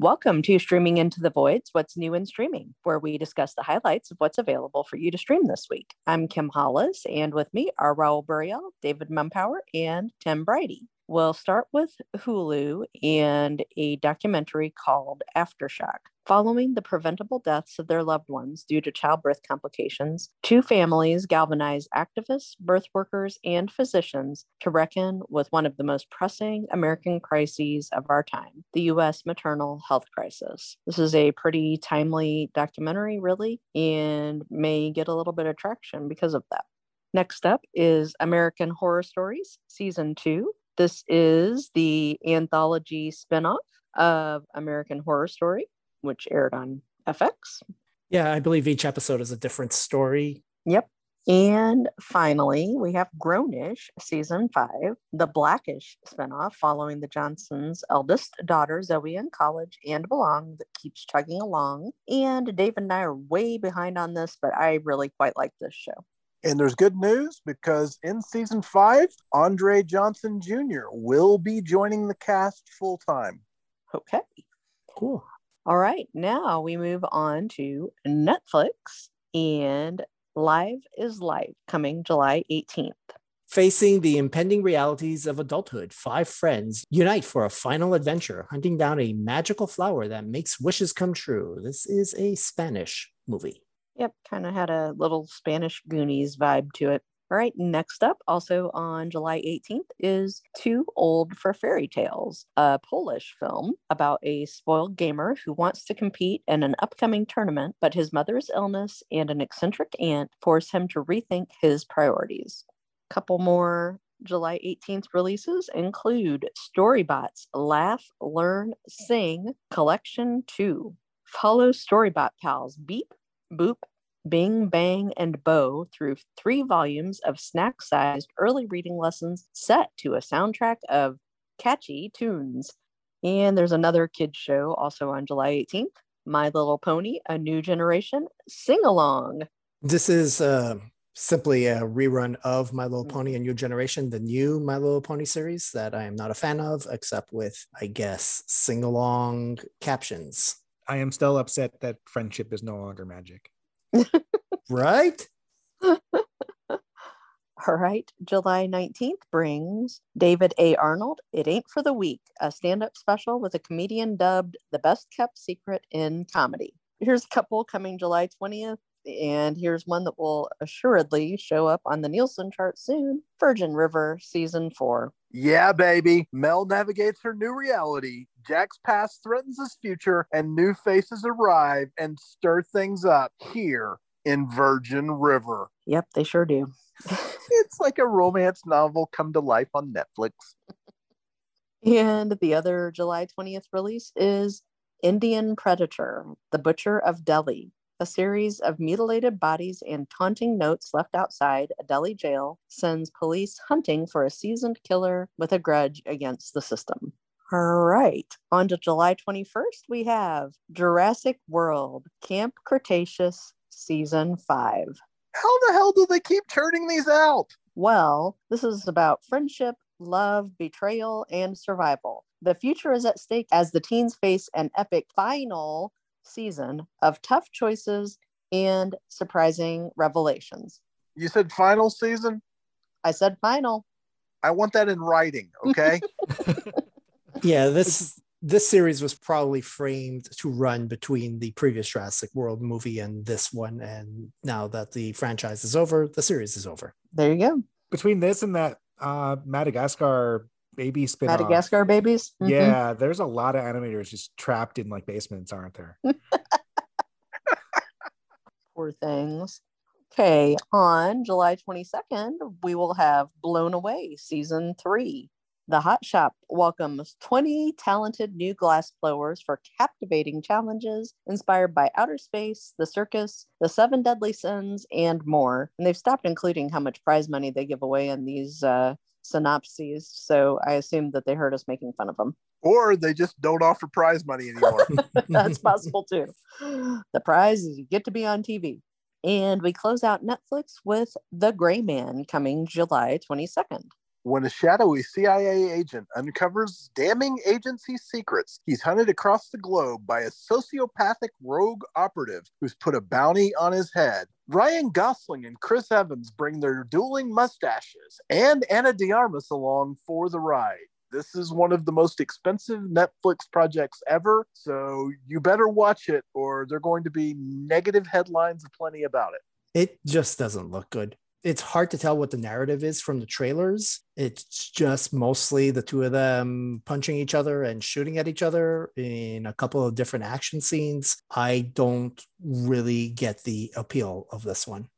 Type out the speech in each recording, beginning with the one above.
Welcome to Streaming Into the Voids What's New in Streaming, where we discuss the highlights of what's available for you to stream this week. I'm Kim Hollis, and with me are Raul Burial, David Mumpower, and Tim Briody. We'll start with Hulu and a documentary called Aftershock. Following the preventable deaths of their loved ones due to childbirth complications, two families galvanized activists, birth workers, and physicians to reckon with one of the most pressing American crises of our time the U.S. maternal health crisis. This is a pretty timely documentary, really, and may get a little bit of traction because of that. Next up is American Horror Stories, Season 2. This is the anthology spinoff of American Horror Story, which aired on FX. Yeah, I believe each episode is a different story. Yep. And finally, we have Grownish season five, the Blackish spinoff following the Johnsons' eldest daughter, Zoe, in college and belong that keeps chugging along. And Dave and I are way behind on this, but I really quite like this show. And there's good news because in season five, Andre Johnson Jr. will be joining the cast full time. Okay. Cool. All right. Now we move on to Netflix and Live is Life coming July 18th. Facing the impending realities of adulthood, five friends unite for a final adventure, hunting down a magical flower that makes wishes come true. This is a Spanish movie. Yep, kind of had a little Spanish Goonies vibe to it. All right, next up, also on July 18th, is Too Old for Fairy Tales, a Polish film about a spoiled gamer who wants to compete in an upcoming tournament, but his mother's illness and an eccentric aunt force him to rethink his priorities. Couple more July 18th releases include Storybots Laugh, Learn, Sing Collection 2. Follow Storybot pals Beep, Boop, Bing, Bang, and Bo through three volumes of snack sized early reading lessons set to a soundtrack of catchy tunes. And there's another kids show also on July 18th My Little Pony, A New Generation Sing Along. This is uh, simply a rerun of My Little Pony, A New Generation, the new My Little Pony series that I am not a fan of, except with, I guess, sing along captions. I am still upset that friendship is no longer magic. Right? All right. July 19th brings David A. Arnold, It Ain't for the Weak, a stand up special with a comedian dubbed The Best Kept Secret in Comedy. Here's a couple coming July 20th, and here's one that will assuredly show up on the Nielsen chart soon Virgin River Season 4. Yeah, baby. Mel navigates her new reality. Jack's past threatens his future, and new faces arrive and stir things up here in Virgin River. Yep, they sure do. it's like a romance novel come to life on Netflix. And the other July 20th release is Indian Predator, The Butcher of Delhi, a series of mutilated bodies and taunting notes left outside a Delhi jail sends police hunting for a seasoned killer with a grudge against the system. All right. On to July 21st, we have Jurassic World Camp Cretaceous Season 5. How the hell do they keep turning these out? Well, this is about friendship, love, betrayal, and survival. The future is at stake as the teens face an epic final season of tough choices and surprising revelations. You said final season? I said final. I want that in writing, okay? yeah, this this series was probably framed to run between the previous Jurassic World movie and this one. And now that the franchise is over, the series is over. There you go. Between this and that uh, Madagascar baby spin Madagascar babies. Mm-hmm. Yeah, there's a lot of animators just trapped in like basements, aren't there? Poor things. Okay, on July 22nd, we will have Blown Away season three. The Hot Shop welcomes 20 talented new glass blowers for captivating challenges inspired by outer space, the circus, the seven deadly sins, and more. And they've stopped including how much prize money they give away in these uh, synopses. So I assume that they heard us making fun of them. Or they just don't offer prize money anymore. That's possible too. The prize is you get to be on TV. And we close out Netflix with The Gray Man coming July 22nd. When a shadowy CIA agent uncovers damning agency secrets, he's hunted across the globe by a sociopathic rogue operative who's put a bounty on his head. Ryan Gosling and Chris Evans bring their dueling mustaches and Ana de Armas along for the ride. This is one of the most expensive Netflix projects ever, so you better watch it or there are going to be negative headlines aplenty about it. It just doesn't look good. It's hard to tell what the narrative is from the trailers. It's just mostly the two of them punching each other and shooting at each other in a couple of different action scenes. I don't really get the appeal of this one.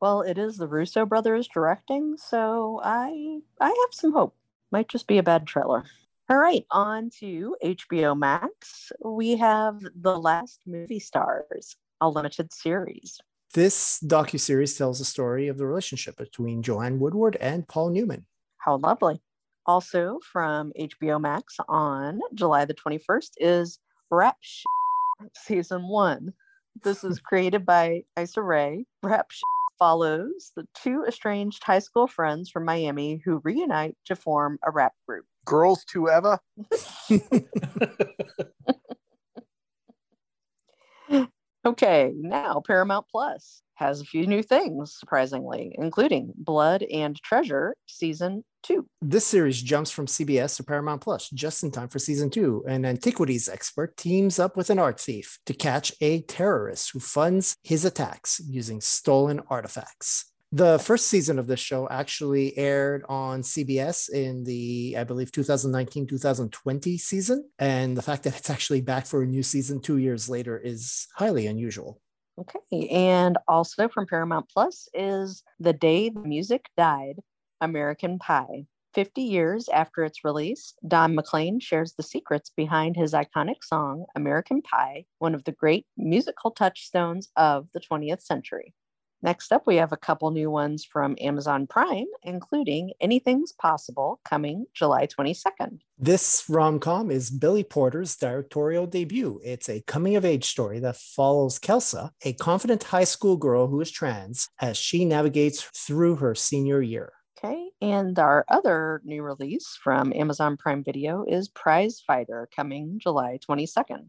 Well, it is the Russo brothers directing, so I I have some hope. Might just be a bad trailer. All right, on to HBO Max. We have The Last Movie Stars, a limited series. This docu-series tells the story of the relationship between Joanne Woodward and Paul Newman. How lovely. Also from HBO Max on July the 21st is Rap Season 1. This is created by Issa Rae. Rap follows the two estranged high school friends from Miami who reunite to form a rap group. Girls to Eva. okay, now Paramount Plus has a few new things, surprisingly, including Blood and Treasure Season 2. This series jumps from CBS to Paramount Plus just in time for Season 2. An antiquities expert teams up with an art thief to catch a terrorist who funds his attacks using stolen artifacts. The first season of this show actually aired on CBS in the, I believe, 2019 2020 season. And the fact that it's actually back for a new season two years later is highly unusual. Okay. And also from Paramount Plus is The Day the Music Died American Pie. 50 years after its release, Don McLean shares the secrets behind his iconic song, American Pie, one of the great musical touchstones of the 20th century. Next up, we have a couple new ones from Amazon Prime, including Anything's Possible coming July 22nd. This rom com is Billy Porter's directorial debut. It's a coming of age story that follows Kelsa, a confident high school girl who is trans, as she navigates through her senior year. Okay, and our other new release from Amazon Prime Video is Prize Fighter coming July 22nd.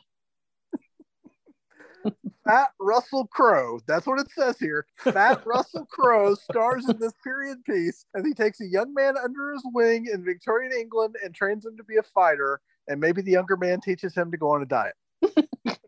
Fat Russell Crowe. That's what it says here. Fat Russell Crowe stars in this period piece as he takes a young man under his wing in Victorian England and trains him to be a fighter. And maybe the younger man teaches him to go on a diet.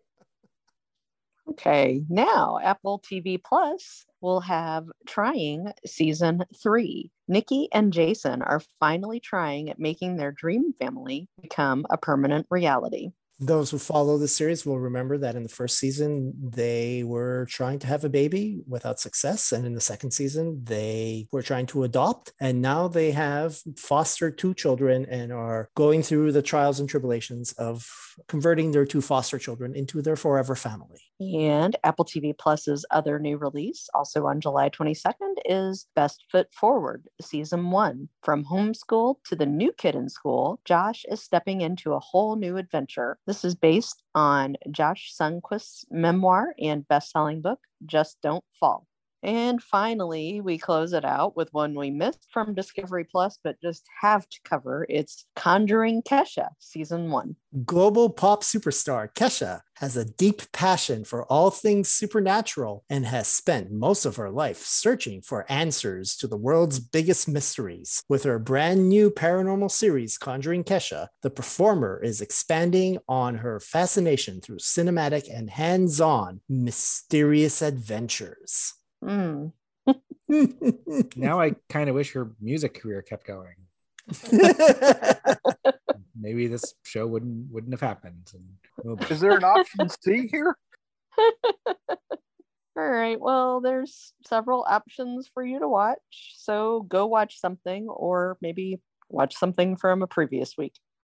okay, now Apple TV Plus will have trying season three. Nikki and Jason are finally trying at making their dream family become a permanent reality those who follow the series will remember that in the first season they were trying to have a baby without success and in the second season they were trying to adopt and now they have fostered two children and are going through the trials and tribulations of converting their two foster children into their forever family. And apple tv plus's other new release also on july 22nd is best foot forward season one. From homeschool to the new kid in school josh is stepping into a whole new adventure this is based on Josh Sundquist's memoir and best-selling book, Just Don't Fall. And finally, we close it out with one we missed from Discovery Plus, but just have to cover. It's Conjuring Kesha, season one. Global pop superstar Kesha has a deep passion for all things supernatural and has spent most of her life searching for answers to the world's biggest mysteries. With her brand new paranormal series, Conjuring Kesha, the performer is expanding on her fascination through cinematic and hands on mysterious adventures. Mm. now I kind of wish her music career kept going. Maybe this show wouldn't wouldn't have happened. Is there an option C here? All right. Well, there's several options for you to watch. So go watch something or maybe watch something from a previous week.